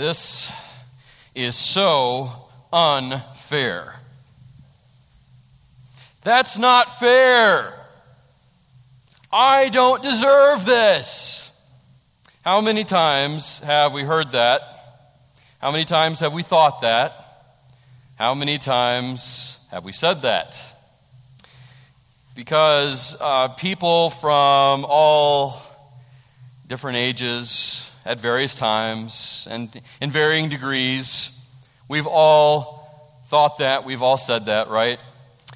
this is so unfair. That's not fair. I don't deserve this. How many times have we heard that? How many times have we thought that? How many times have we said that? Because uh, people from all different ages, at various times, and in varying degrees, we've all thought that, we've all said that, right?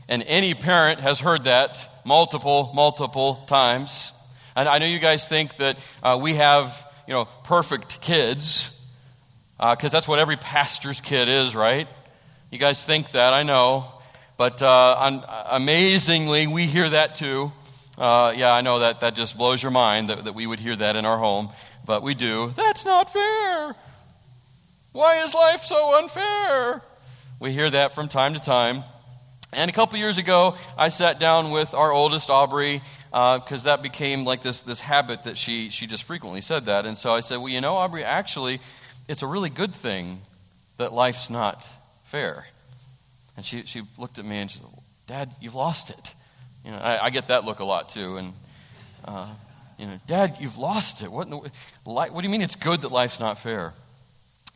And any parent has heard that multiple, multiple times. And I know you guys think that uh, we have, you know, perfect kids, because uh, that's what every pastor's kid is, right? You guys think that, I know. But uh, amazingly, we hear that too. Uh, yeah, I know that that just blows your mind that, that we would hear that in our home, but we do. That's not fair. Why is life so unfair? We hear that from time to time. And a couple years ago, I sat down with our oldest, Aubrey, because uh, that became like this, this habit that she, she just frequently said that. And so I said, Well, you know, Aubrey, actually, it's a really good thing that life's not fair. And she, she looked at me and she said, Dad, you've lost it. You know, I, I get that look a lot too. And, uh, you know, Dad, you've lost it. What, the, what do you mean it's good that life's not fair?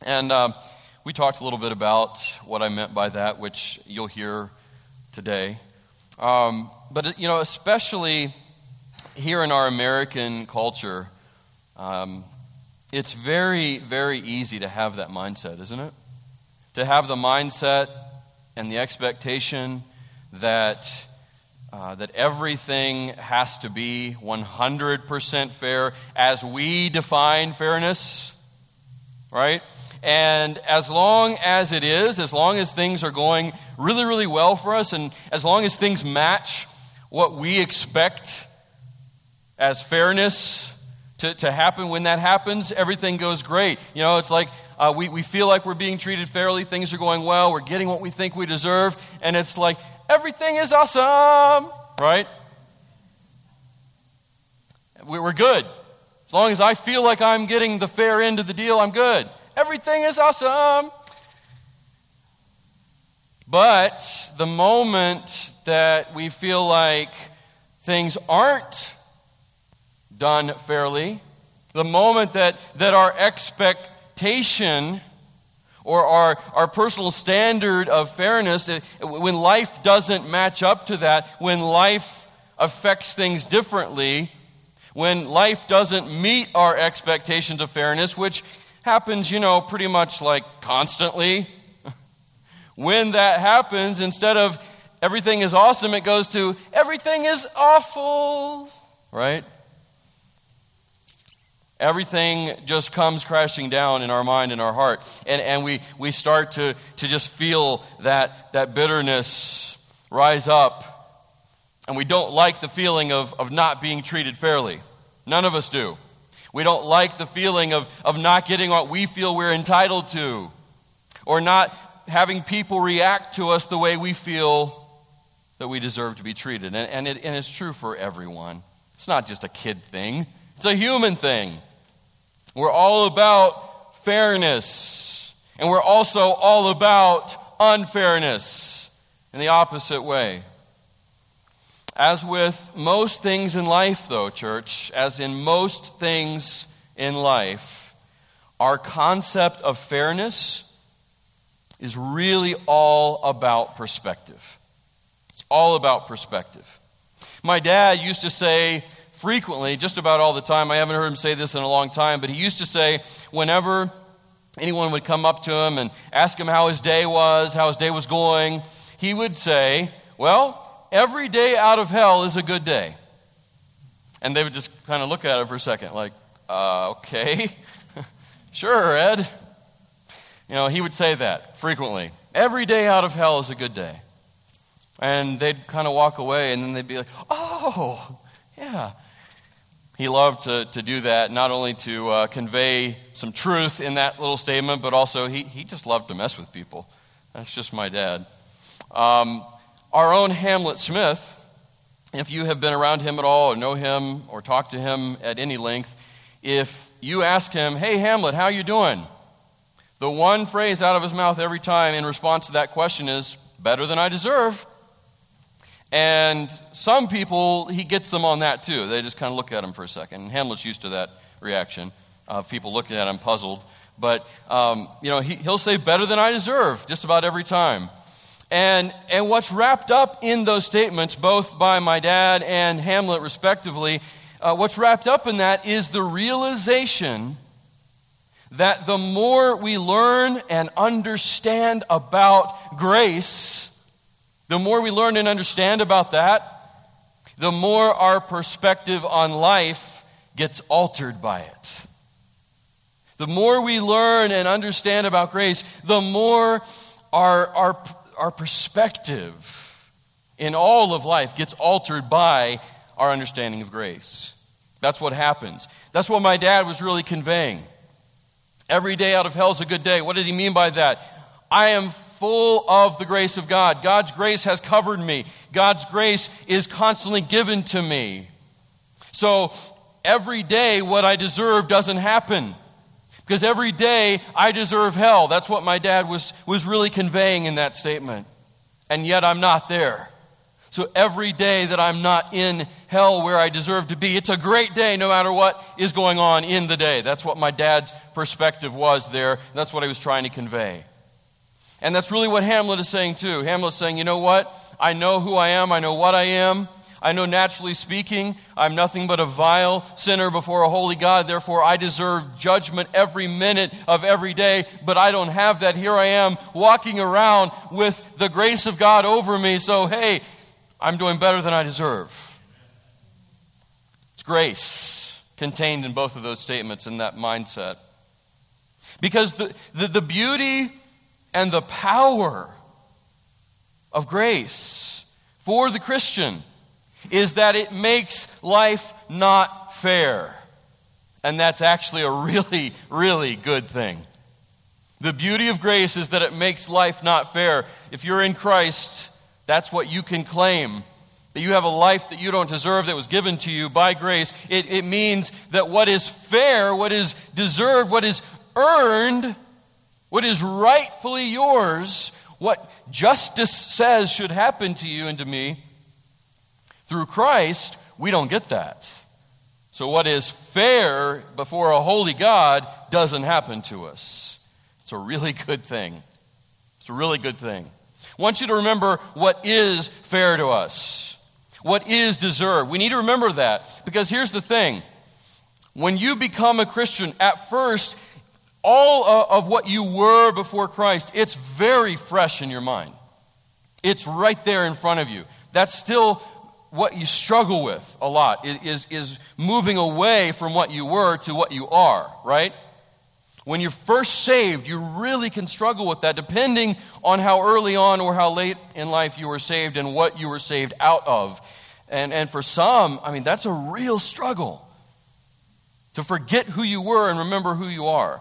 And uh, we talked a little bit about what I meant by that, which you'll hear today. Um, but, you know, especially here in our American culture, um, it's very, very easy to have that mindset, isn't it? To have the mindset and the expectation that, uh, that everything has to be 100% fair as we define fairness, right? And as long as it is, as long as things are going really, really well for us, and as long as things match what we expect as fairness to, to happen, when that happens, everything goes great. You know, it's like uh, we, we feel like we're being treated fairly, things are going well, we're getting what we think we deserve, and it's like everything is awesome, right? We're good. As long as I feel like I'm getting the fair end of the deal, I'm good. Everything is awesome. But the moment that we feel like things aren't done fairly, the moment that, that our expectation or our, our personal standard of fairness, when life doesn't match up to that, when life affects things differently, when life doesn't meet our expectations of fairness, which happens, you know, pretty much like constantly. when that happens, instead of everything is awesome, it goes to everything is awful, right? Everything just comes crashing down in our mind and our heart. And, and we, we start to, to just feel that, that bitterness rise up. And we don't like the feeling of, of not being treated fairly. None of us do. We don't like the feeling of, of not getting what we feel we're entitled to, or not having people react to us the way we feel that we deserve to be treated. And, and, it, and it's true for everyone. It's not just a kid thing, it's a human thing. We're all about fairness, and we're also all about unfairness in the opposite way. As with most things in life, though, church, as in most things in life, our concept of fairness is really all about perspective. It's all about perspective. My dad used to say frequently, just about all the time, I haven't heard him say this in a long time, but he used to say, whenever anyone would come up to him and ask him how his day was, how his day was going, he would say, Well, every day out of hell is a good day. And they would just kind of look at it for a second, like, uh, okay, sure, Ed. You know, he would say that frequently. Every day out of hell is a good day. And they'd kind of walk away, and then they'd be like, oh, yeah. He loved to, to do that, not only to uh, convey some truth in that little statement, but also he, he just loved to mess with people. That's just my dad. Um, our own Hamlet Smith, if you have been around him at all or know him or talked to him at any length, if you ask him, "Hey Hamlet, how you doing?" The one phrase out of his mouth every time in response to that question is, better than I deserve. And some people, he gets them on that too. They just kind of look at him for a second. And Hamlet's used to that reaction of people looking at him puzzled. But, um, you know, he, he'll say, better than I deserve, just about every time. And, and what's wrapped up in those statements, both by my dad and Hamlet, respectively, uh, what's wrapped up in that is the realization that the more we learn and understand about grace, the more we learn and understand about that, the more our perspective on life gets altered by it. The more we learn and understand about grace, the more our, our our perspective in all of life gets altered by our understanding of grace. That's what happens. That's what my dad was really conveying. Every day out of hell is a good day. What did he mean by that? I am full of the grace of God. God's grace has covered me. God's grace is constantly given to me. So every day, what I deserve doesn't happen. Because every day I deserve hell. That's what my dad was, was really conveying in that statement. And yet I'm not there. So every day that I'm not in hell where I deserve to be, it's a great day no matter what is going on in the day. That's what my dad's perspective was there. That's what I was trying to convey. And that's really what Hamlet is saying too. Hamlet's saying, you know what? I know who I am, I know what I am. I know naturally speaking, I'm nothing but a vile sinner before a holy God. Therefore, I deserve judgment every minute of every day, but I don't have that. Here I am walking around with the grace of God over me. So, hey, I'm doing better than I deserve. It's grace contained in both of those statements in that mindset. Because the, the, the beauty and the power of grace for the Christian is that it makes life not fair. And that's actually a really, really good thing. The beauty of grace is that it makes life not fair. If you're in Christ, that's what you can claim. That you have a life that you don't deserve that was given to you by grace. It, it means that what is fair, what is deserved, what is earned, what is rightfully yours, what justice says should happen to you and to me, through Christ, we don't get that. So, what is fair before a holy God doesn't happen to us. It's a really good thing. It's a really good thing. I want you to remember what is fair to us, what is deserved. We need to remember that because here's the thing when you become a Christian, at first, all uh, of what you were before Christ, it's very fresh in your mind. It's right there in front of you. That's still what you struggle with a lot is, is moving away from what you were to what you are, right? When you're first saved, you really can struggle with that depending on how early on or how late in life you were saved and what you were saved out of. And, and for some, I mean, that's a real struggle to forget who you were and remember who you are.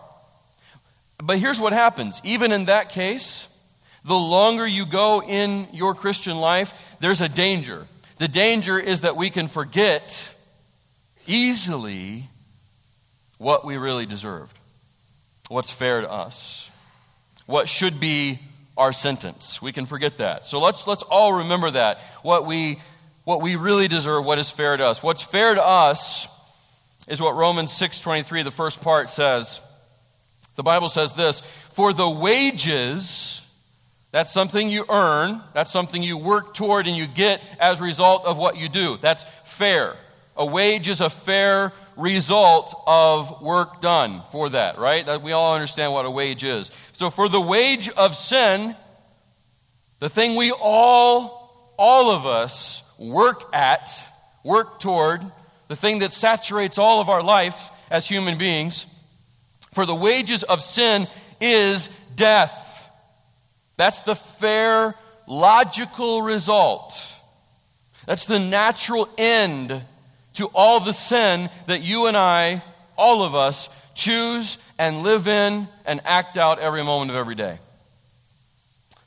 But here's what happens even in that case, the longer you go in your Christian life, there's a danger the danger is that we can forget easily what we really deserved, what's fair to us, what should be our sentence. We can forget that. So let's, let's all remember that. What we, what we really deserve, what is fair to us. What's fair to us is what Romans 6.23, the first part says. The Bible says this, For the wages that's something you earn. That's something you work toward and you get as a result of what you do. That's fair. A wage is a fair result of work done for that, right? We all understand what a wage is. So for the wage of sin, the thing we all, all of us work at, work toward, the thing that saturates all of our life as human beings, for the wages of sin is death. That's the fair, logical result. That's the natural end to all the sin that you and I, all of us, choose and live in and act out every moment of every day.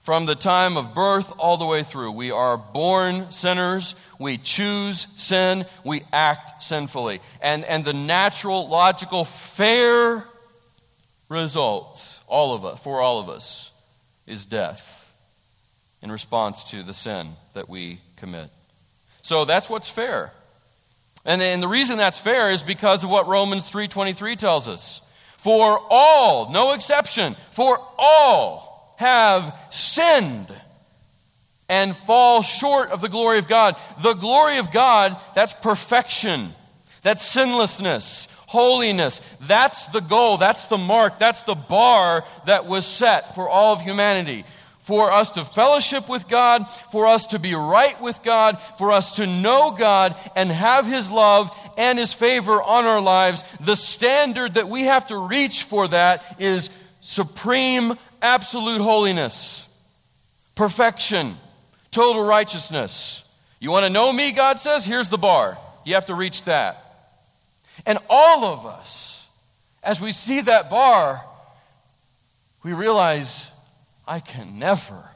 From the time of birth all the way through, we are born sinners. We choose sin. We act sinfully. And, and the natural, logical, fair result all of us, for all of us, is death in response to the sin that we commit. So that's what's fair. And, and the reason that's fair is because of what Romans 3:23 tells us. For all, no exception, for all have sinned and fall short of the glory of God. The glory of God, that's perfection. That's sinlessness, holiness. That's the goal, that's the mark, that's the bar that was set for all of humanity. For us to fellowship with God, for us to be right with God, for us to know God and have His love and His favor on our lives, the standard that we have to reach for that is supreme, absolute holiness, perfection, total righteousness. You want to know me, God says? Here's the bar. You have to reach that. And all of us, as we see that bar, we realize I can never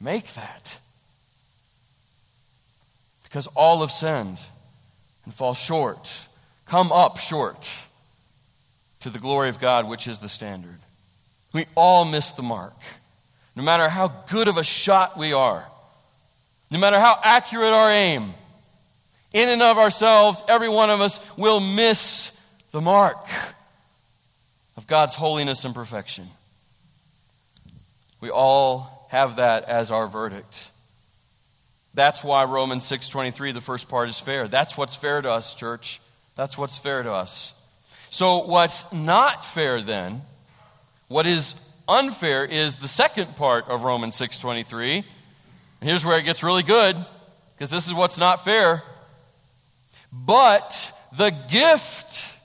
make that. Because all have sinned and fall short, come up short to the glory of God, which is the standard. We all miss the mark. No matter how good of a shot we are, no matter how accurate our aim, in and of ourselves, every one of us will miss the mark of God's holiness and perfection. We all have that as our verdict. That's why Romans 6:23 the first part is fair. That's what's fair to us, church. That's what's fair to us. So what's not fair then, what is unfair is the second part of Romans 6:23. Here's where it gets really good because this is what's not fair. But the gift,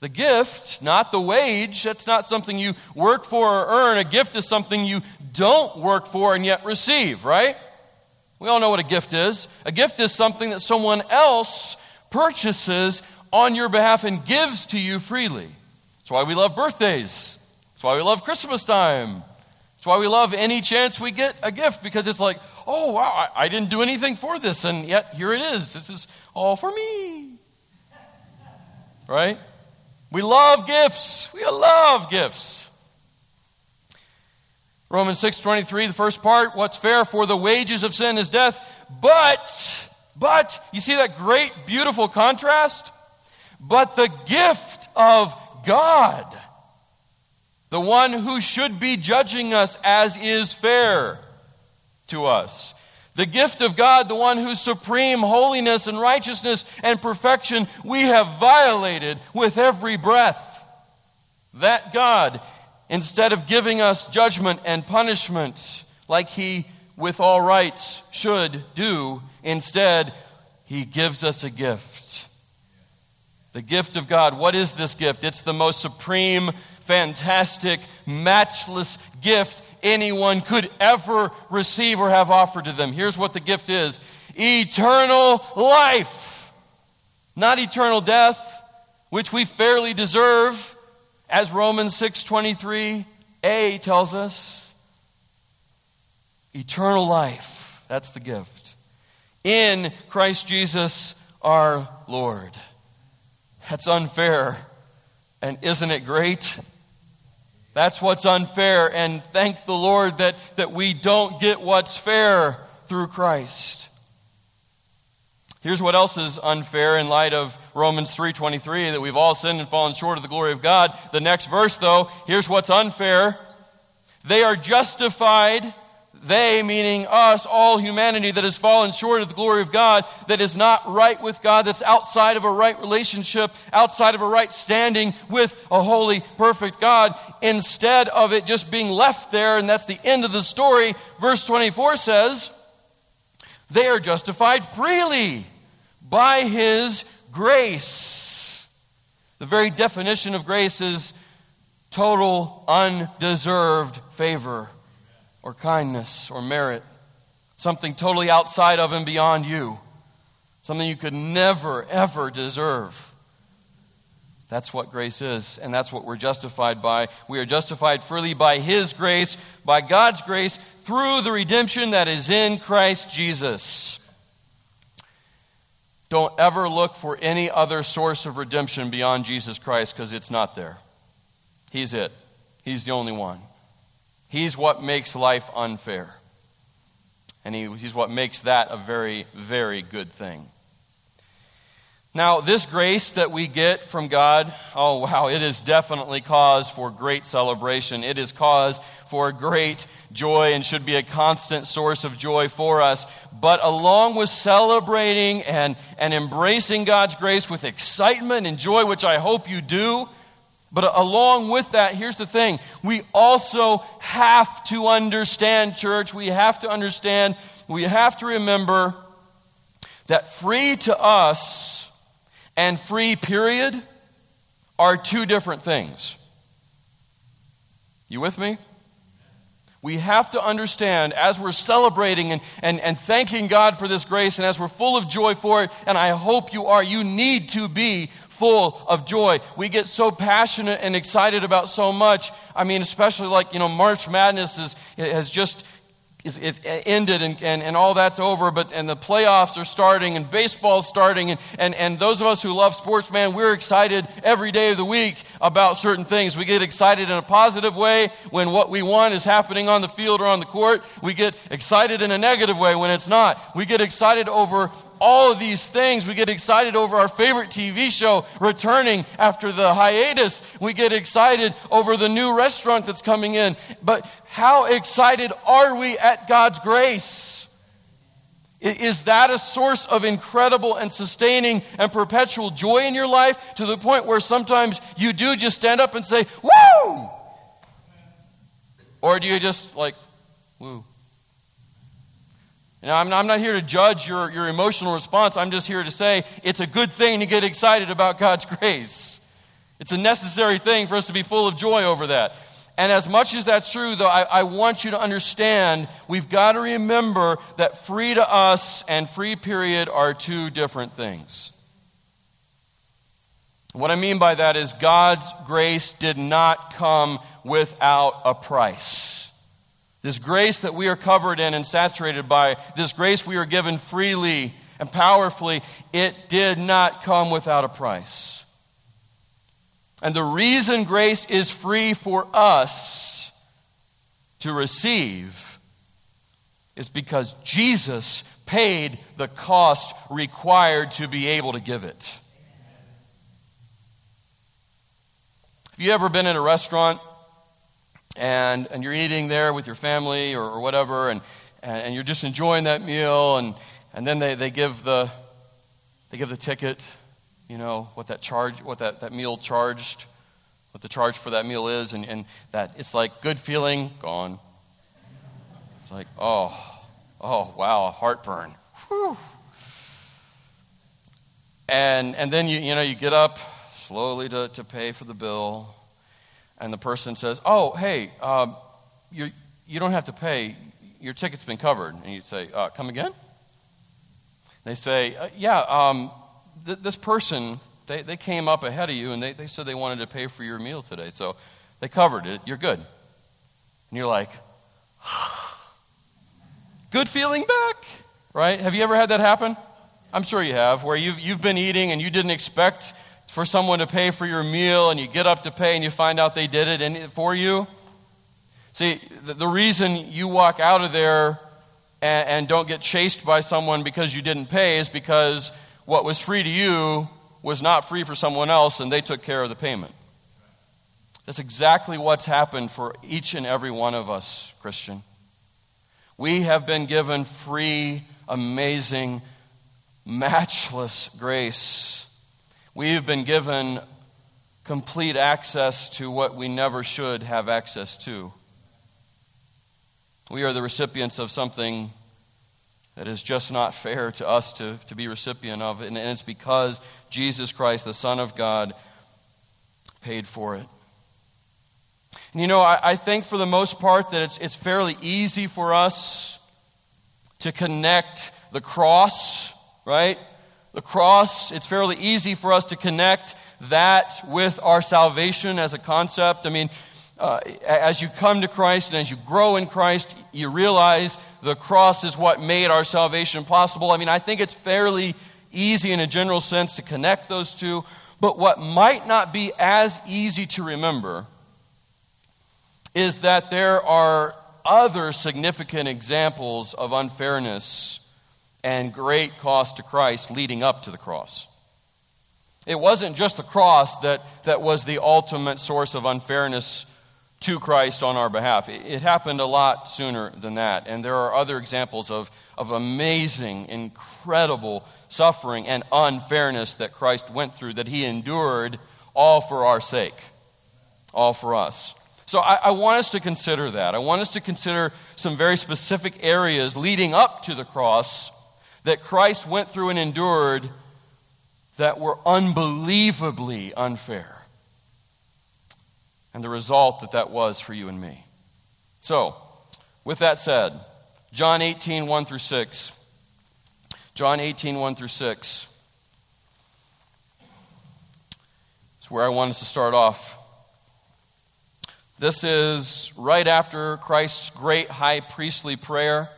the gift, not the wage, that's not something you work for or earn. A gift is something you don't work for and yet receive, right? We all know what a gift is. A gift is something that someone else purchases on your behalf and gives to you freely. That's why we love birthdays. That's why we love Christmas time. That's why we love any chance we get a gift because it's like, oh, wow, I, didn't do anything for this, and yet here it is. This is all for me. Right? We love gifts. We love gifts. Romans 6:23 the first part what's fair for the wages of sin is death but but you see that great beautiful contrast but the gift of God the one who should be judging us as is fair to us the gift of God, the one whose supreme holiness and righteousness and perfection we have violated with every breath. That God, instead of giving us judgment and punishment like He, with all rights, should do, instead, He gives us a gift. The gift of God. What is this gift? It's the most supreme, fantastic, matchless gift anyone could ever receive or have offered to them. Here's what the gift is eternal life, not eternal death, which we fairly deserve, as Romans 6:23a tells us. Eternal life, that's the gift. In Christ Jesus our Lord. That's unfair. And isn't it great? That's what's unfair. And thank the Lord that, that we don't get what's fair through Christ. Here's what else is unfair in light of Romans 3:23 that we've all sinned and fallen short of the glory of God. The next verse though, here's what's unfair. They are justified they, meaning us, all humanity that has fallen short of the glory of God, that is not right with God, that's outside of a right relationship, outside of a right standing with a holy, perfect God, instead of it just being left there, and that's the end of the story, verse 24 says, they are justified freely by His grace. The very definition of grace is total, undeserved favor or kindness or merit, something totally outside of and beyond you, something you could never, ever deserve. That's what grace is, and that's what we're justified by. We are justified freely by His grace, by God's grace, through the redemption that is in Christ Jesus. Don't ever look for any other source of redemption beyond Jesus Christ because it's not there. He's it, He's the only one. He's what makes life unfair. And he, he's what makes that a very, very good thing. Now, this grace that we get from God, oh wow, it is definitely cause for great celebration. It is cause for great joy and should be a constant source of joy for us. But along with celebrating and, and embracing God's grace with excitement and joy, which I hope you do, but along with that, here's the thing we also have to understand, church, we have to understand, we have to remember that free to us, and free period are two different things. You with me? We have to understand as we're celebrating and, and, and thanking God for this grace, and as we're full of joy for it, and I hope you are, you need to be full of joy. We get so passionate and excited about so much. I mean, especially like, you know, March Madness is, has just it's, it's ended and, and, and all that's over, but and the playoffs are starting and baseball's starting. And, and, and those of us who love sports, man, we're excited every day of the week about certain things. We get excited in a positive way when what we want is happening on the field or on the court. We get excited in a negative way when it's not. We get excited over all of these things. We get excited over our favorite TV show returning after the hiatus. We get excited over the new restaurant that's coming in. But how excited are we at God's grace? Is that a source of incredible and sustaining and perpetual joy in your life to the point where sometimes you do just stand up and say, Woo! Or do you just like, Woo? Now, I'm, I'm not here to judge your, your emotional response. I'm just here to say it's a good thing to get excited about God's grace. It's a necessary thing for us to be full of joy over that. And as much as that's true, though, I, I, want you to understand we've got to remember that free to us and free period are two different things. What I mean by that is God's grace did not come without a price. This grace that we are covered in and saturated by, this grace we are given freely and powerfully, it did not come without a price. And the reason grace is free for us to receive is because Jesus paid the cost required to be able to give it. Have you ever been in a restaurant and, and you're eating there with your family or, or whatever, and, and, you're just enjoying that meal, and, and then they, they, give the, they give the ticket, you know, what that charge, what that, that meal charged, what the charge for that meal is, and, and that it's like good feeling, gone. It's like, oh, oh, wow, heartburn. Whew. And, and then you, you know, you get up slowly to, to pay for the bill and the person says, Oh, hey, um, you, you don't have to pay. Your ticket's been covered. And you say, uh, Come again? They say, uh, Yeah, um, th- this person, they, they came up ahead of you and they, they said they wanted to pay for your meal today. So they covered it. You're good. And you're like, Good feeling back, right? Have you ever had that happen? I'm sure you have, where you've, you've been eating and you didn't expect for someone to pay for your meal and you get up to pay and you find out they did it for you. See, the, reason you walk out of there and don't get chased by someone because you didn't pay is because what was free to you was not free for someone else and they took care of the payment. That's exactly what's happened for each and every one of us, Christian. We have been given free, amazing, matchless grace We've been given complete access to what we never should have access to. We are the recipients of something that is just not fair to us to, to be recipient of. And, and it's because Jesus Christ, the Son of God, paid for it. And you know, I, I think for the most part that it's, it's fairly easy for us to connect the cross, right? The cross, it's fairly easy for us to connect that with our salvation as a concept. I mean, uh, as you come to Christ and as you grow in Christ, you realize the cross is what made our salvation possible. I mean, I think it's fairly easy in a general sense to connect those two. But what might not be as easy to remember is that there are other significant examples of unfairness and great cost to Christ leading up to the cross. It wasn't just the cross that, that was the ultimate source of unfairness to Christ on our behalf. It, it happened a lot sooner than that. And there are other examples of, of amazing, incredible suffering and unfairness that Christ went through, that he endured all for our sake, all for us. So I, I, want us to consider that. I want us to consider some very specific areas leading up to the cross that Christ went through and endured that were unbelievably unfair. And the result that that was for you and me. So, with that said, John 18, 1 through 6. John 18, 1 through 6. It's where I want us to start off. This is right after Christ's great high priestly prayer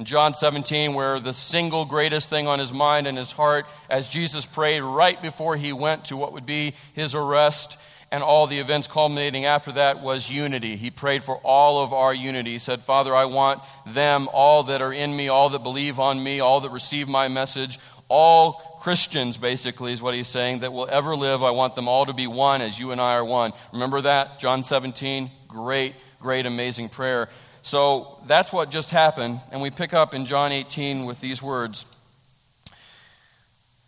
in John 17, where the single greatest thing on his mind and his heart as Jesus prayed right before he went to what would be his arrest and all the events culminating after that was unity. He prayed for all of our unity. He said, Father, I want them, all that are in me, all that believe on me, all that receive my message, all Christians, basically, is what he's saying, that will ever live. I want them all to be one as you and I are one. Remember that? John 17? Great, great, amazing prayer. So that's what just happened. And we pick up in John 18 with these words.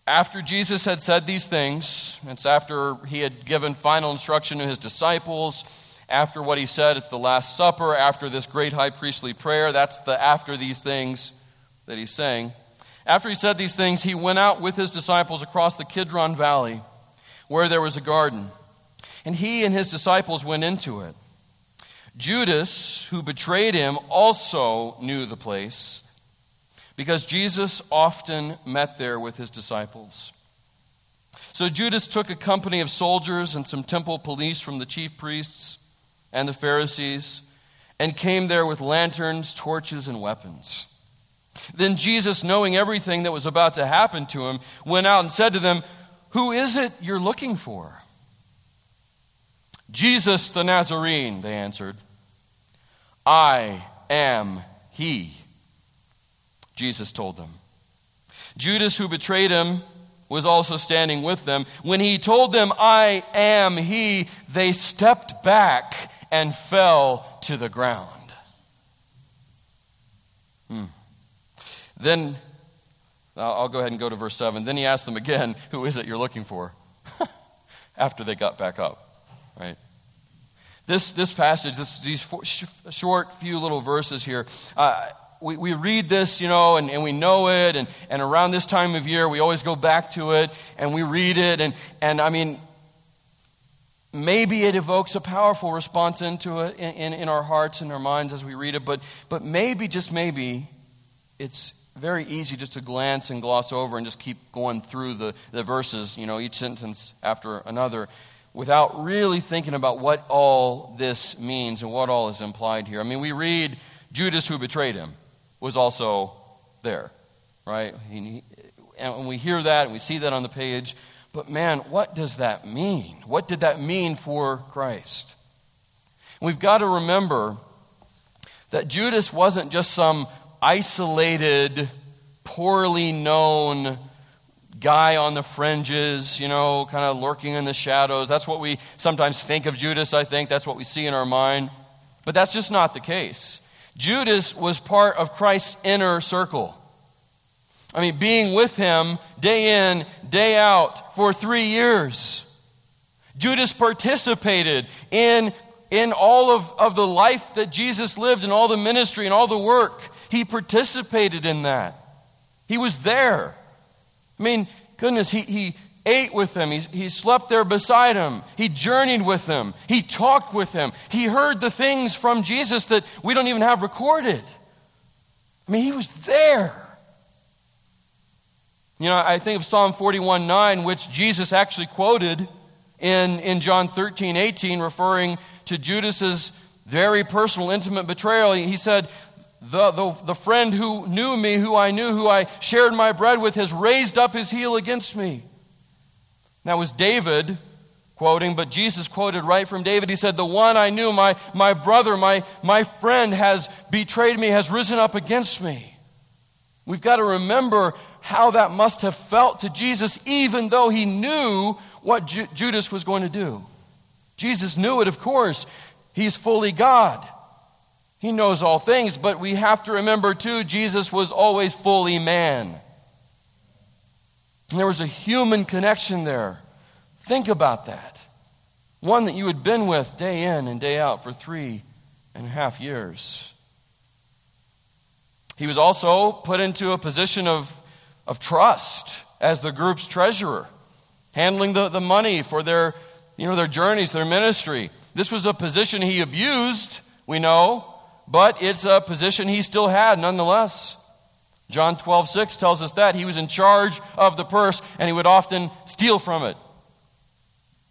After Jesus had said these things, it's after he had given final instruction to his disciples, after what he said at the Last Supper, after this great high priestly prayer, that's the after these things that he's saying. After he said these things, he went out with his disciples across the Kidron Valley, where there was a garden. And he and his disciples went into it. Judas, who betrayed him, also knew the place because Jesus often met there with his disciples. So Judas took a company of soldiers and some temple police from the chief priests and the Pharisees and came there with lanterns, torches, and weapons. Then Jesus, knowing everything that was about to happen to him, went out and said to them, Who is it you're looking for? Jesus the Nazarene, they answered. I am he, Jesus told them. Judas, who betrayed him, was also standing with them. When he told them, I am he, they stepped back and fell to the ground. Hmm. Then, I'll go ahead and go to verse 7. Then he asked them again, Who is it you're looking for? After they got back up, right? This, this passage, this, these four, sh- short few little verses here, uh, we, we read this, you know, and, and we know it, and, and around this time of year, we always go back to it, and we read it, and, and I mean, maybe it evokes a powerful response into it in, in, in our hearts and our minds as we read it, but, but maybe, just maybe, it's very easy just to glance and gloss over and just keep going through the, the verses, you know, each sentence after another without really thinking about what all this means and what all is implied here. I mean, we read Judas, who betrayed him, was also there, right? And we hear that and we see that on the page. But man, what does that mean? What did that mean for Christ? We've got to remember that Judas wasn't just some isolated, poorly known guy on the fringes, you know, kind of lurking in the shadows. That's what we sometimes think of Judas, I think. That's what we see in our mind. But that's just not the case. Judas was part of Christ's inner circle. I mean, being with him day in, day out for three years. Judas participated in, in all of, of the life that Jesus lived and all the ministry and all the work. He participated in that. He was there. I mean, goodness, he, he ate with them. He, he slept there beside him. He journeyed with them. He talked with them. He heard the things from Jesus that we don't even have recorded. I mean, he was there. You know, I think of Psalm 41 9, which Jesus actually quoted in, in John 13 18, referring to Judas's very personal, intimate betrayal. He said, the, the, the friend who knew me, who I knew, who I shared my bread with, has raised up his heel against me. That was David quoting, but Jesus quoted right from David. He said, The one I knew, my, my brother, my, my friend, has betrayed me, has risen up against me. We've got to remember how that must have felt to Jesus, even though he knew what Ju- Judas was going to do. Jesus knew it, of course. He's fully God. He knows all things, but we have to remember, too, Jesus was always fully man. And there was a human connection there. Think about that. One that you had been with day in and day out for three and a half years. He was also put into a position of, of trust as the group's treasurer, handling the, the money for their, you know, their journeys, their ministry. This was a position he abused, we know, but it's a position he still had nonetheless. John 12, 6 tells us that. He was in charge of the purse and he would often steal from it.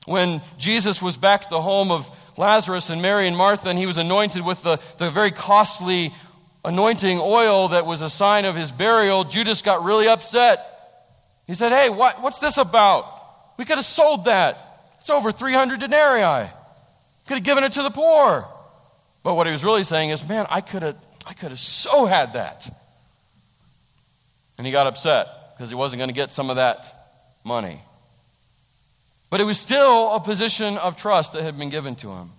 When Jesus was back at the home of Lazarus and Mary and Martha, and he was anointed with the, the very costly anointing oil that was a sign of his burial, Judas got really upset. He said, Hey, what, what's this about? We could have sold that. It's over 300 denarii. Could have given it to the poor. But what he was really saying is, Man, I could have, I could have so had that. And he got upset because he wasn't going to get some of that money. But it was still a position of trust that had been given to him.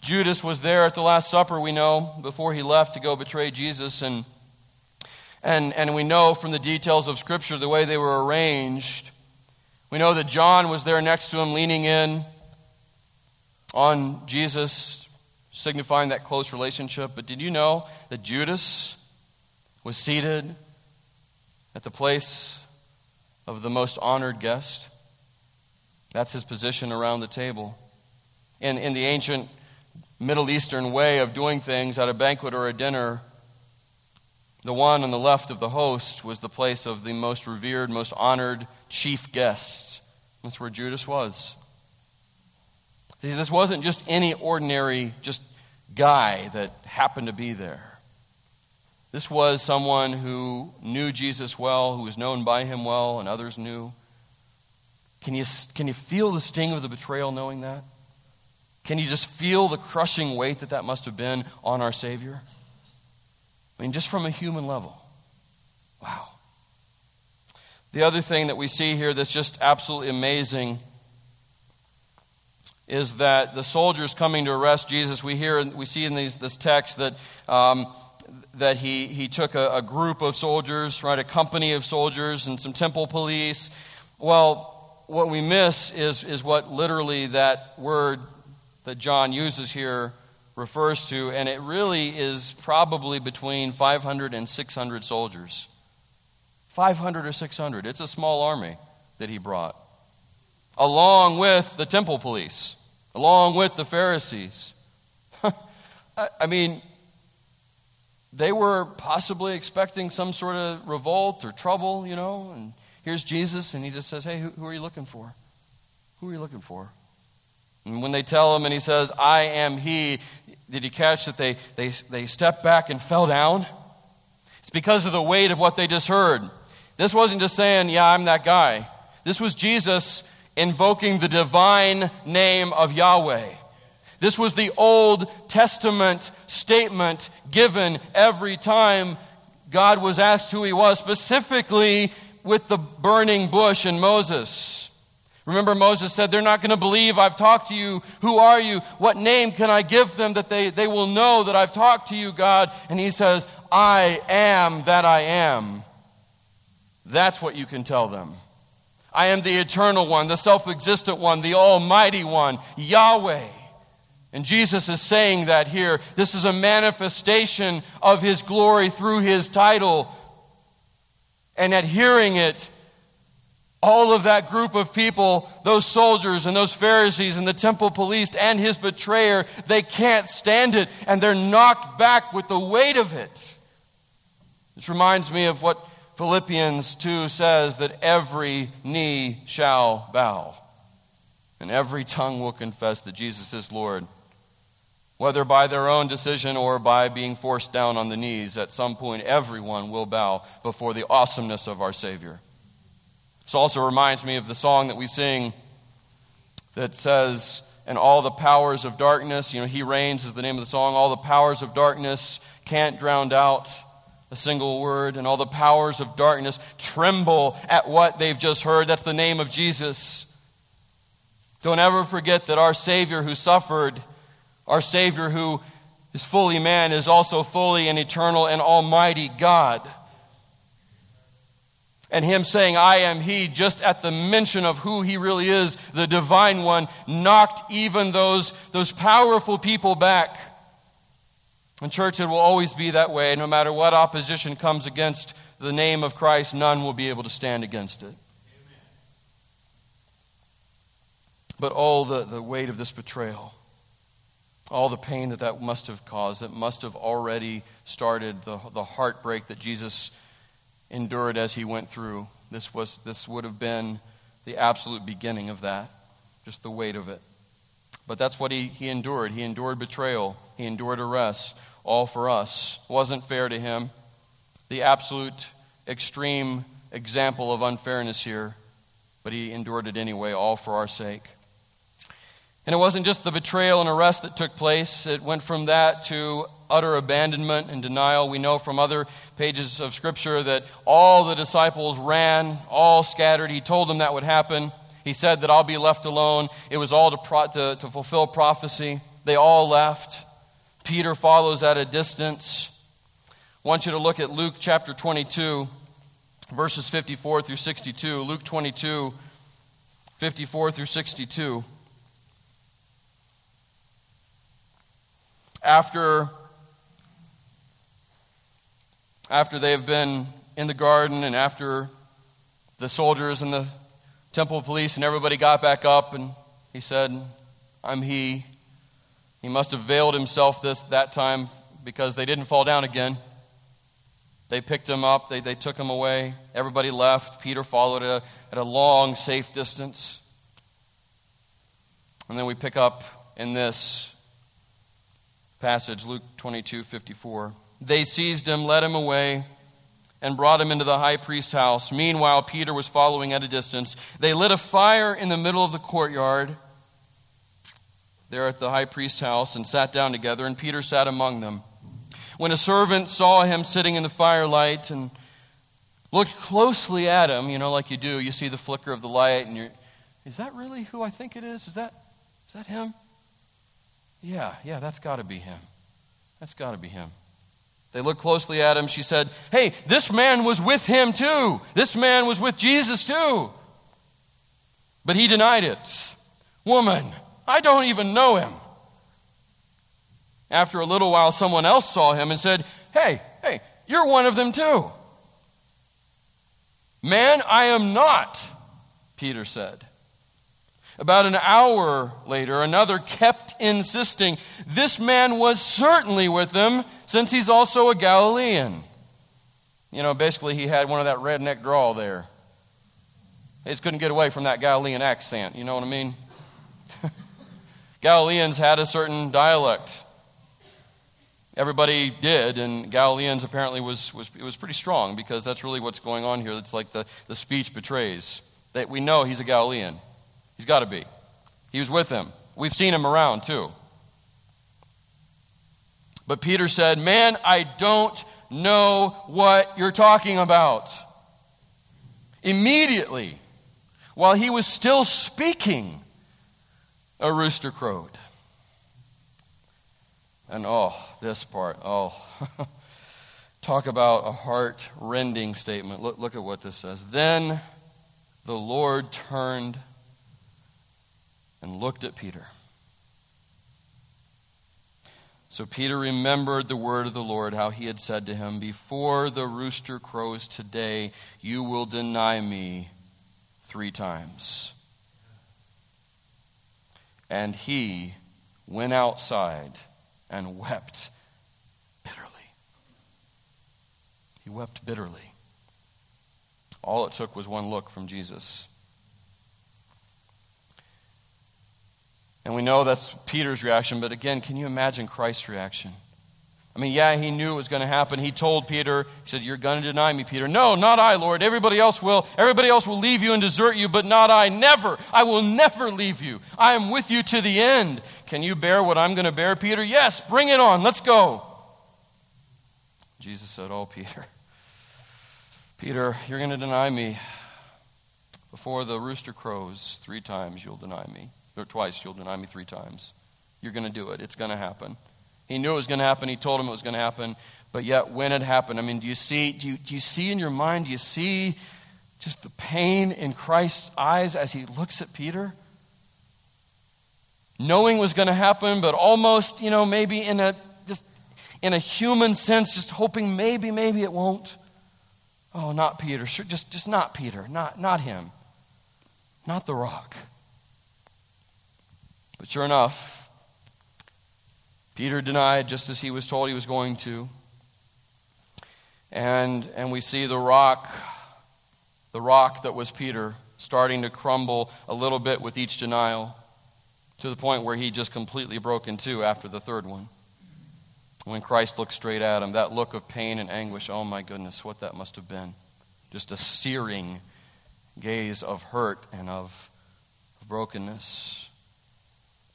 Judas was there at the Last Supper, we know, before he left to go betray Jesus. And, and, and we know from the details of Scripture the way they were arranged. We know that John was there next to him, leaning in on Jesus, signifying that close relationship. But did you know that Judas was seated at the place of the most honored guest. That's his position around the table. In, in the ancient Middle Eastern way of doing things at a banquet or a dinner, the one on the left of the host was the place of the most revered, most honored chief guest. That's where Judas was. This wasn't just any ordinary, just guy that happened to be there. This was someone who knew Jesus well, who was known by him well, and others knew. Can you, can you feel the sting of the betrayal knowing that? Can you just feel the crushing weight that that must have been on our Savior? I mean, just from a human level. Wow. The other thing that we see here that's just absolutely amazing is that the soldiers coming to arrest Jesus, we hear, we see in these, this text that um, that he, he took a, a, group of soldiers, right, a company of soldiers and some temple police. Well, what we miss is, is what literally that word that John uses here refers to, and it really is probably between 500 and 600 soldiers. 500 or 600. It's a small army that he brought, along with the temple police, along with the Pharisees. I mean, they were possibly expecting some sort of revolt or trouble, you know, and here's Jesus, and he just says, Hey, who, who, are you looking for? Who are you looking for? And when they tell him and he says, I am he, did you catch that they, they, they stepped back and fell down? It's because of the weight of what they just heard. This wasn't just saying, Yeah, I'm that guy. This was Jesus invoking the divine name of Yahweh. This was the Old Testament statement given every time God was asked who he was, specifically with the burning bush and Moses. Remember, Moses said, They're not going to believe I've talked to you. Who are you? What name can I give them that they, they will know that I've talked to you, God? And he says, I am that I am. That's what you can tell them. I am the eternal one, the self existent one, the almighty one, Yahweh. And Jesus is saying that here. This is a manifestation of his glory through his title. And at hearing it, all of that group of people, those soldiers and those Pharisees and the temple police and his betrayer, they can't stand it and they're knocked back with the weight of it. This reminds me of what Philippians 2 says that every knee shall bow and every tongue will confess that Jesus is Lord whether by their own decision or by being forced down on the knees, at some point everyone will bow before the awesomeness of our Savior. This also reminds me of the song that we sing that says, and all the powers of darkness, you know, He reigns is the name of the song, all the powers of darkness can't drown out a single word, and all the powers of darkness tremble at what they've just heard. That's the name of Jesus. Don't ever forget that our Savior who suffered, our Savior who is fully man, is also fully an eternal and almighty God. And him saying, I am he, just at the mention of who he really is, the divine one, knocked even those, those powerful people back. In church, it will always be that way. No matter what opposition comes against the name of Christ, none will be able to stand against it. Amen. But all the, the weight of this betrayal, all the pain that that must have caused, that must have already started the, the heartbreak that Jesus endured as he went through. This, was, this would have been the absolute beginning of that, just the weight of it. But that's what he, he endured. He endured betrayal, he endured arrest, all for us. Wasn't fair to him. The absolute extreme example of unfairness here, but he endured it anyway, all for our sake. And it wasn't just the betrayal and arrest that took place, it went from that to utter abandonment and denial. We know from other pages of Scripture that all the disciples ran, all scattered. He told them that would happen. He said that I'll be left alone. It was all to, pro- to, to fulfill prophecy. They all left. Peter follows at a distance. I want you to look at Luke chapter 22, verses 54 through 62. Luke 22, 54 through 62. After after they have been in the garden and after the soldiers and the temple police and everybody got back up and he said, I'm he. He must have veiled himself this that time because they didn't fall down again. They picked him up, they, they took him away. Everybody left. Peter followed at a, at a long, safe distance. And then we pick up in this passage, Luke 22 54. They seized him, led him away, and brought him into the high priest's house. Meanwhile, Peter was following at a distance. They lit a fire in the middle of the courtyard there at the high priest's house and sat down together, and Peter sat among them. When a servant saw him sitting in the firelight and looked closely at him, you know, like you do, you see the flicker of the light, and you're, is that really who I think it is? Is that, is that him? Yeah, yeah, that's got to be him. That's got to be him. They looked closely at him. She said, Hey, this man was with him too. This man was with Jesus too. But he denied it. Woman, I don't even know him. After a little while, someone else saw him and said, Hey, hey, you're one of them too. Man, I am not, Peter said. About an hour later, another kept insisting, This man was certainly with them, since he's also a Galilean. You know, basically, he had one of that redneck drawl there. He just couldn't get away from that Galilean accent. You know what I mean? Galileans had a certain dialect. Everybody did, and Galileans apparently was, was, it was pretty strong because that's really what's going on here. It's like the, the speech betrays that we know he's a Galilean. He's got to be. He was with him. We've seen him around too. But Peter said, Man, I don't know what you're talking about. Immediately, while he was still speaking, a rooster crowed. And oh, this part, oh, talk about a heart rending statement. Look, look at what this says. Then the Lord turned and looked at Peter. So Peter remembered the word of the Lord, how he had said to him, Before the rooster crows today, you will deny me three times. And he went outside and wept bitterly. He wept bitterly. All it took was one look from Jesus. And we know that's Peter's reaction, but again, can you imagine Christ's reaction? I mean, yeah, he knew it was going to happen. He told Peter, he said, You're going to deny me, Peter. No, not I, Lord. Everybody else will. Everybody else will leave you and desert you, but not I. Never. I will never leave you. I am with you to the end. Can you bear what I'm going to bear, Peter? Yes, bring it on. Let's go. Jesus said, Oh, Peter. Peter, you're going to deny me. Before the rooster crows, three times you'll deny me. Or twice you'll deny me three times. You're going to do it. It's going to happen. He knew it was going to happen. He told him it was going to happen. But yet, when it happened, I mean, do you see, do you, do you see in your mind, do you see just the pain in Christ's eyes as he looks at Peter? Knowing was going to happen, but almost, you know, maybe in a just in a human sense, just hoping maybe, maybe it won't. Oh, not Peter. Sure, just, just not Peter. Not, not him. Not the rock. But sure enough, Peter denied just as he was told he was going to. And, and we see the rock, the rock that was Peter, starting to crumble a little bit with each denial to the point where he just completely broke in two after the third one. When Christ looked straight at him, that look of pain and anguish, oh my goodness, what that must have been. Just a searing gaze of hurt and of brokenness.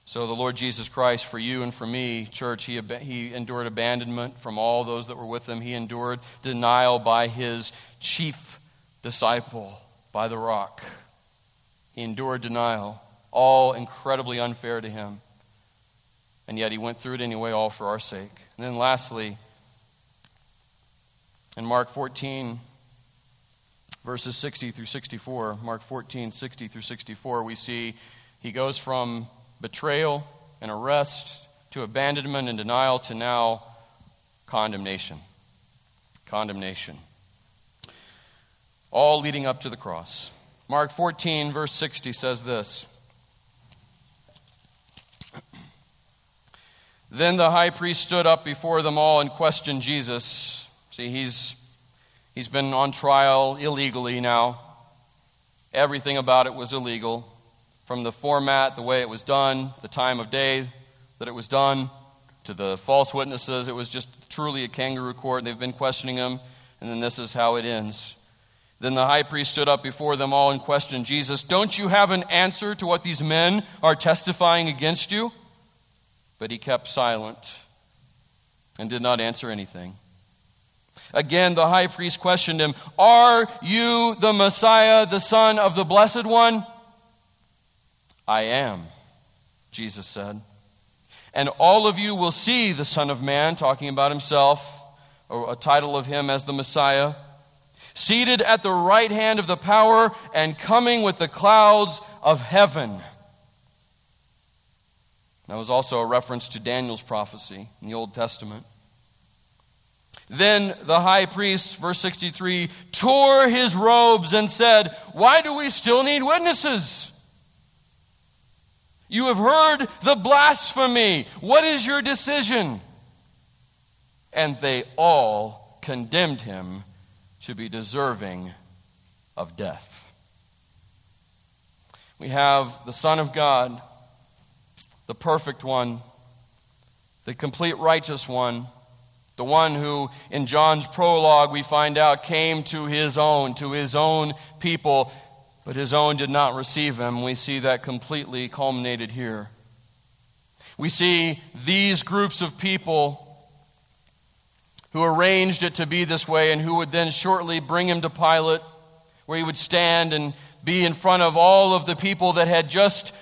So, the Lord Jesus Christ, for you and for me, church, he, he endured abandonment from all those that were with him. He endured denial by his chief disciple, by the rock. He endured denial, all incredibly unfair to him. And yet he went through it anyway, all for our sake. And then, lastly, in Mark 14, verses 60 through 64, Mark 14, 60 through 64, we see he goes from betrayal and arrest to abandonment and denial to now condemnation. Condemnation. All leading up to the cross. Mark 14, verse 60 says this Then the high priest stood up before them all and questioned Jesus. See, he's, he's been on trial illegally now. Everything about it was illegal from the format, the way it was done, the time of day that it was done, to the false witnesses. It was just truly a kangaroo court. They've been questioning him, and then this is how it ends. Then the high priest stood up before them all and questioned Jesus, Don't you have an answer to what these men are testifying against you? But he kept silent and did not answer anything. Again, the high priest questioned him, Are you the Messiah, the Son of the Blessed One? I am, Jesus said. And all of you will see the Son of Man, talking about himself, or a title of him as the Messiah, seated at the right hand of the power and coming with the clouds of heaven. That was also a reference to Daniel's prophecy in the Old Testament. Then the high priest, verse 63, tore his robes and said, Why do we still need witnesses? You have heard the blasphemy. What is your decision? And they all condemned him to be deserving of death. We have the Son of God, the perfect one, the complete righteous one, the one who, in John's prologue, we find out came to his own, to his own people, but his own did not receive him. We see that completely culminated here. We see these groups of people who arranged it to be this way and who would then shortly bring him to Pilate, where he would stand and be in front of all of the people that had just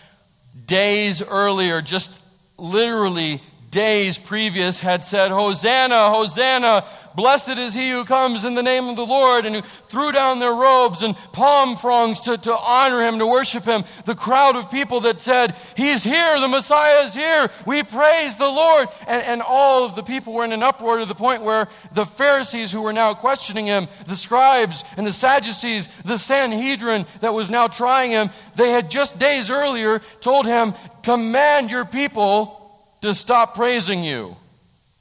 days earlier, just literally days previous, had said, Hosanna, Hosanna, Blessed is he who comes in the name of the Lord, and who threw down their robes and palm fronds to, to honor him, to worship him. The crowd of people that said, He's here, the Messiah is here, we praise the Lord. And, and all of the people were in an uproar to the point where the Pharisees who were now questioning him, the scribes and the Sadducees, the Sanhedrin that was now trying him, they had just days earlier told him, Command your people to stop praising you.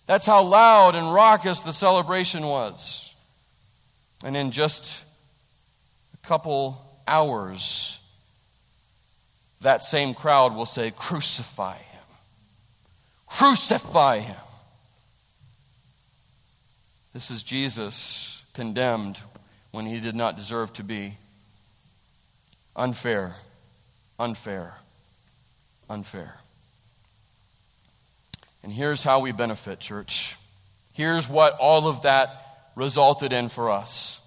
That's how loud and raucous the celebration was. And in just a couple hours, that same crowd will say, Crucify him! Crucify him! This is Jesus condemned when he did not deserve to be. Unfair, unfair, unfair. And here's how we benefit, church. Here's what all of that resulted in for us.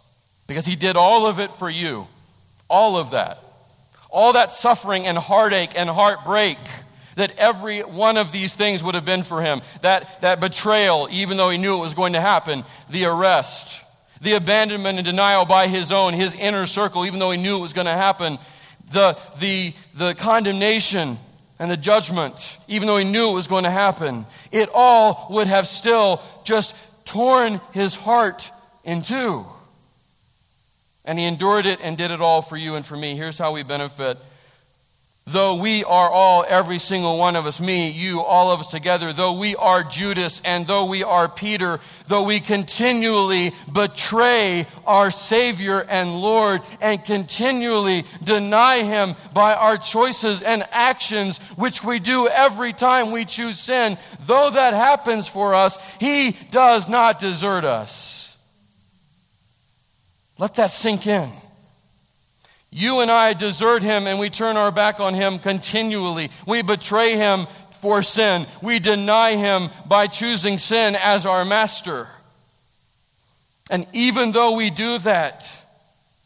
Because he did all of it for you. All of that. All that suffering and heartache and heartbreak that every one of these things would have been for him. That, that betrayal, even though he knew it was going to happen, the arrest, the abandonment and denial by his own, his inner circle, even though he knew it was going to happen, the, the, the condemnation and the judgment, even though he knew it was going to happen, it all would have still just torn his heart in two. And he endured it and did it all for you and for me. Here's how we benefit Though we are all, every single one of us, me, you, all of us together, though we are Judas and though we are Peter, though we continually betray our Savior and Lord and continually deny Him by our choices and actions, which we do every time we choose sin, though that happens for us, He does not desert us. Let that sink in. You and I desert him and we turn our back on him continually. We betray him for sin. We deny him by choosing sin as our master. And even though we do that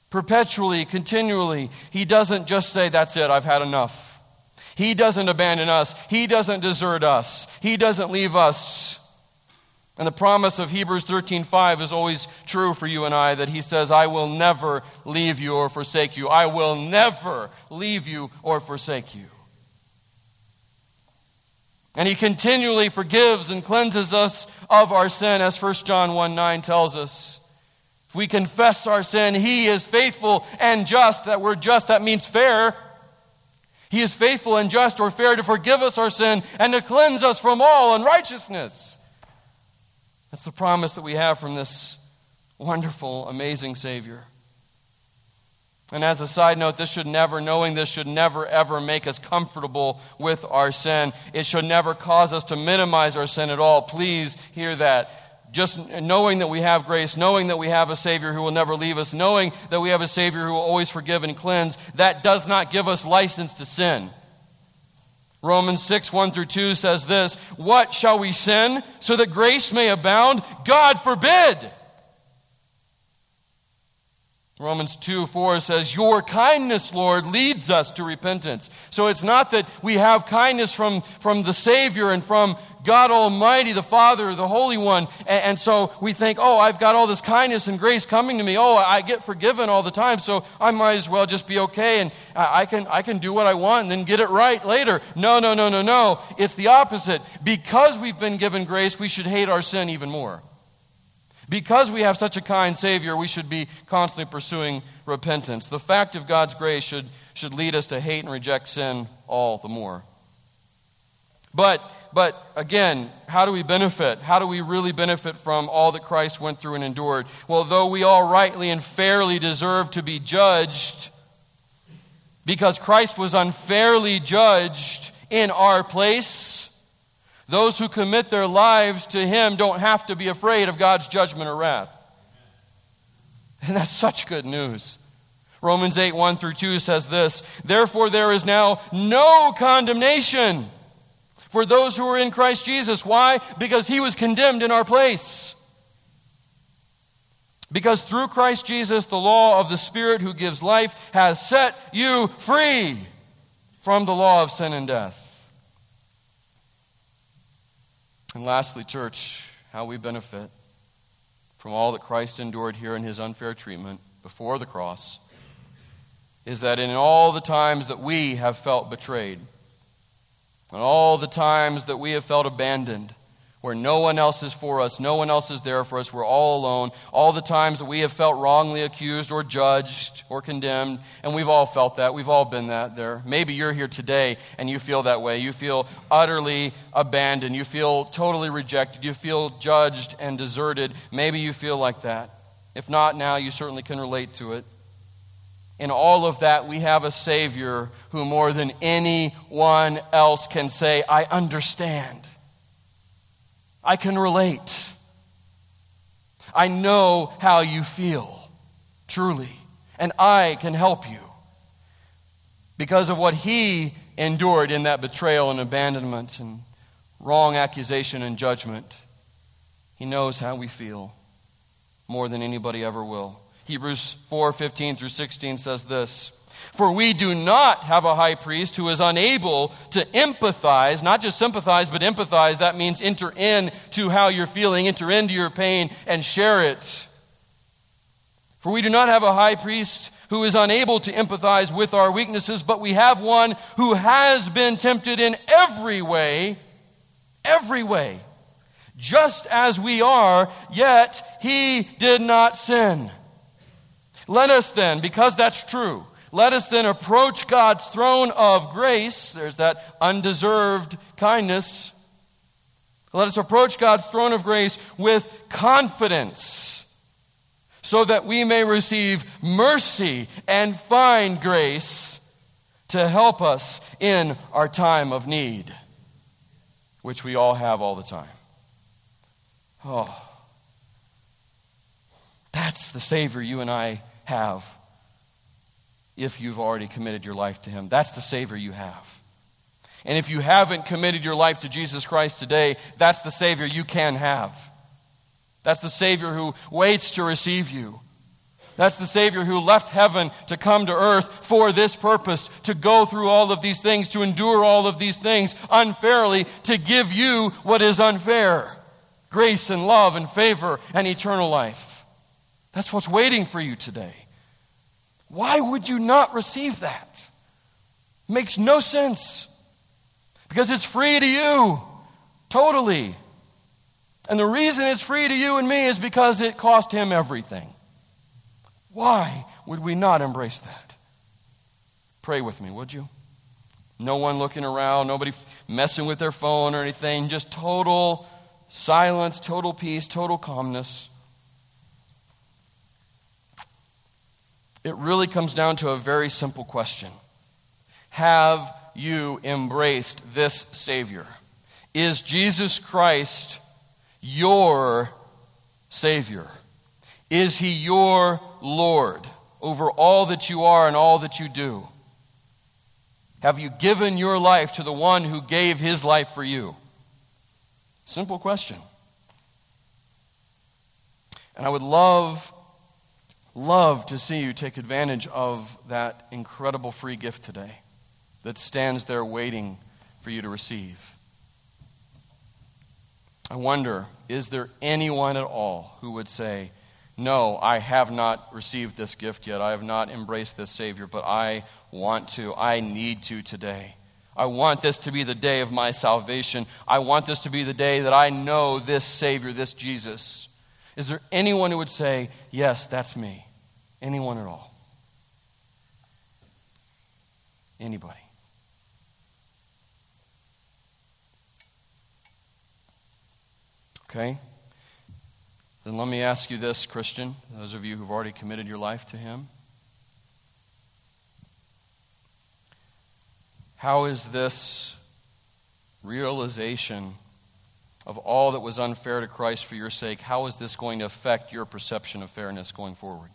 perpetually, continually, he doesn't just say, That's it, I've had enough. He doesn't abandon us. He doesn't desert us. He doesn't leave us. And the promise of Hebrews 13:5 is always true for you and I that he says, "I will never leave you or forsake you. I will never leave you or forsake you." And he continually forgives and cleanses us of our sin as 1 John 1 9 tells us. If we confess our sin, he is faithful and just. That word just, that means fair. He is faithful and just or fair to forgive us our sin and to cleanse us from all unrighteousness. That's the promise that we have from this wonderful, amazing Savior. And as a side note, this should never, knowing this should never ever make us comfortable with our sin. It should never cause us to minimize our sin at all. Please hear that. Just knowing that we have grace, knowing that we have a Savior who will never leave us, knowing that we have a Savior who will always forgive and cleanse, that does not give us license to sin. Romans 6, 1 through 2 says this What shall we sin so that grace may abound? God forbid. Romans 2 4 says, Your kindness, Lord, leads us to repentance. So it's not that we have kindness from, from the Savior and from God Almighty, the Father, the Holy One. And, and, so we think, oh, I've got all this kindness and grace coming to me. Oh, I get forgiven all the time, so I might as well just be okay and I, I can, I can do what I want and then get it right later. No, no, no, no, no. It's the opposite. Because we've been given grace, we should hate our sin even more. Because we have such a kind Savior, we should be constantly pursuing repentance. The fact of God's grace should, should lead us to hate and reject sin all the more. But, but again, how do we benefit? How do we really benefit from all that Christ went through and endured? Well, though we all rightly and fairly deserve to be judged, because Christ was unfairly judged in our place, those who commit their lives to Him don't have to be afraid of God's judgment or wrath. And that's such good news. Romans 8, 1 through 2 says this Therefore, there is now no condemnation for those who are in Christ Jesus. Why? Because He was condemned in our place. Because through Christ Jesus, the law of the Spirit who gives life has set you free from the law of sin and death. And lastly, church, how we benefit from all that Christ endured here in his unfair treatment before the cross is that in all the times that we have felt betrayed, and all the times that we have felt abandoned, where no one else is for us, no one else is there for us, we're all alone. All the times that we have felt wrongly accused or judged or condemned, and we've all felt that. We've all been that there. Maybe you're here today and you feel that way. You feel utterly abandoned. You feel totally rejected. You feel judged and deserted. Maybe you feel like that. If not now, you certainly can relate to it. In all of that, we have a Savior who more than anyone else can say, I understand. I can relate. I know how you feel, truly, and I can help you because of what he endured in that betrayal and abandonment and wrong accusation and judgment. He knows how we feel more than anybody ever will. Hebrews 4 15 through 16 says this For we do not have a high priest who is unable to empathize, not just sympathize, but empathize. That means enter in to how you're feeling, enter into your pain, and share it. For we do not have a high priest who is unable to empathize with our weaknesses, but we have one who has been tempted in every way, every way, just as we are, yet he did not sin. Let us then, because that's true, let us then approach God's throne of grace. There's that undeserved kindness. Let us approach God's throne of grace with confidence so that we may receive mercy and find grace to help us in our time of need, which we all have all the time. Oh, that's the Savior you and I have if you've already committed your life to Him. That's the Savior you have. And if you haven't committed your life to Jesus Christ today, that's the Savior you can have. That's the Savior who waits to receive you. That's the Savior who left heaven to come to earth for this purpose, to go through all of these things, to endure all of these things unfairly, to give you what is unfair grace and love and favor and eternal life. That's what's waiting for you today. Why would you not receive that? Makes no sense. Because it's free to you, totally. And the reason it's free to you and me is because it cost him everything. Why would we not embrace that? Pray with me, would you? No one looking around, nobody messing with their phone or anything, just total silence, total peace, total calmness. It really comes down to a very simple question Have you embraced this Savior? Is Jesus Christ your Savior? Is He your Lord over all that you are and all that you do? Have you given your life to the one who gave His life for you? Simple question. And I would love, love to see you take advantage of that incredible free gift today that stands there waiting for you to receive. I wonder, is there anyone at all who would say, No, I have not received this gift yet. I have not embraced this Savior, but I want to. I need to today. I want this to be the day of my salvation. I want this to be the day that I know this Savior, this Jesus. Is there anyone who would say, Yes, that's me? Anyone at all? Anybody? Okay? Then let me ask you this, Christian, those of you who've already committed your life to Him. How is this realization of all that was unfair to Christ for your sake, how is this going to affect your perception of fairness going forward?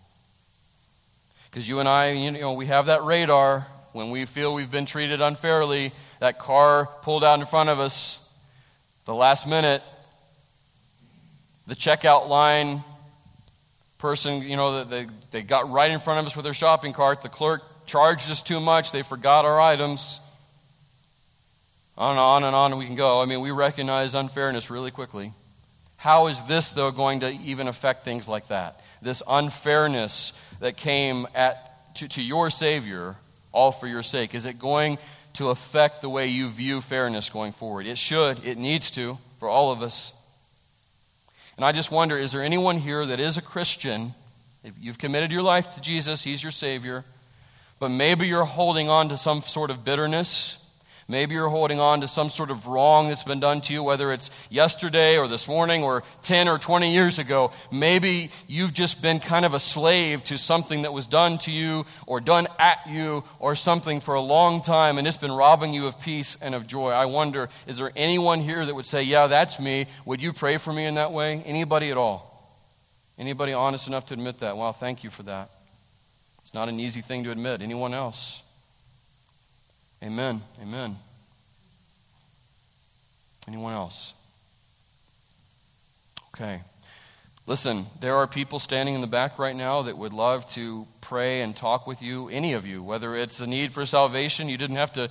Because you and I, you know, we have that radar when we feel we've been treated unfairly, that car pulled out in front of us, the last minute, the checkout line person, you know, they, they got right in front of us with their shopping cart. The clerk charged us too much. They forgot our items. On and on and on we can go. I mean, we recognize unfairness really quickly. How is this, though, going to even affect things like that? This unfairness that came at, to, to your Savior, all for your sake, is it going to affect the way you view fairness going forward? It should. It needs to for all of us. And I just wonder is there anyone here that is a Christian? If you've committed your life to Jesus, He's your Savior, but maybe you're holding on to some sort of bitterness Maybe you're holding on to some sort of wrong that's been done to you, whether it's yesterday or this morning or 10 or 20 years ago. Maybe you've just been kind of a slave to something that was done to you or done at you or something for a long time and it's been robbing you of peace and of joy. I wonder, is there anyone here that would say, Yeah, that's me? Would you pray for me in that way? Anybody at all? Anybody honest enough to admit that? Well, thank you for that. It's not an easy thing to admit. Anyone else? Amen. Amen. Anyone else? Okay. Listen, there are people standing in the back right now that would love to pray and talk with you, any of you, whether it's a need for salvation, you didn't have to,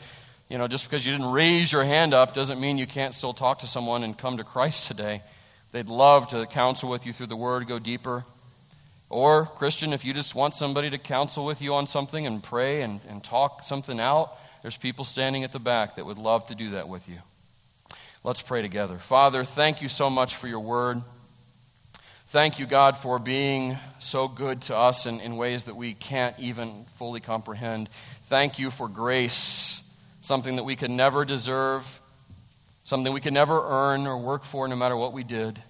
you know, just because you didn't raise your hand up doesn't mean you can't still talk to someone and come to Christ today. They'd love to counsel with you through the Word, go deeper. Or, Christian, if you just want somebody to counsel with you on something and pray and, and talk something out, there's people standing at the back that would love to do that with you. Let's pray together. Father, thank you so much for your Word. Thank you, God, for being so good to us in, in ways that we can't even fully comprehend. Thank you for grace, something that we could never deserve, something we could never earn or work for no matter what we did.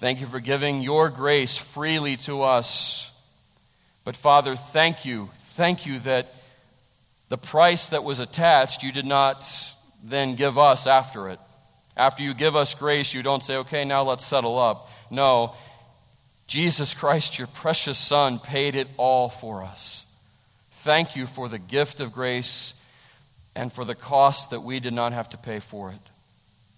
Thank you for giving your grace freely to us. But, Father, thank you. Thank you that the price that was attached, you did not then give us after it. After you give us grace, you don't say, okay, now let's settle up. No, Jesus Christ, your precious Son, paid it all for us. Thank you for the gift of grace and for the cost that we did not have to pay for it.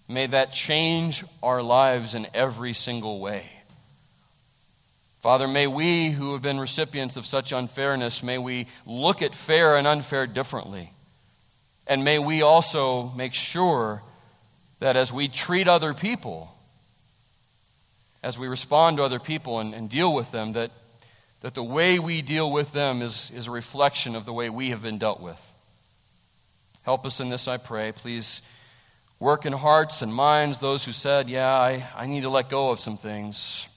May that change our lives in every single way. Father, may we who have been recipients of such unfairness, may we look at fair and unfair differently. And may we also make sure that as we treat other people, as we respond to other people and, and deal with them, that, that the way we deal with them is, is a reflection of the way we have been dealt with. Help us in this, I pray. Please work in hearts and minds those who said, Yeah, I, I need to let go of some things.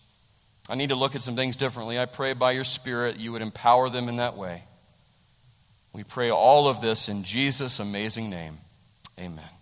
I need to look at some things differently. I pray by your Spirit you would empower them in that way. We pray all of this in Jesus' amazing name. Amen.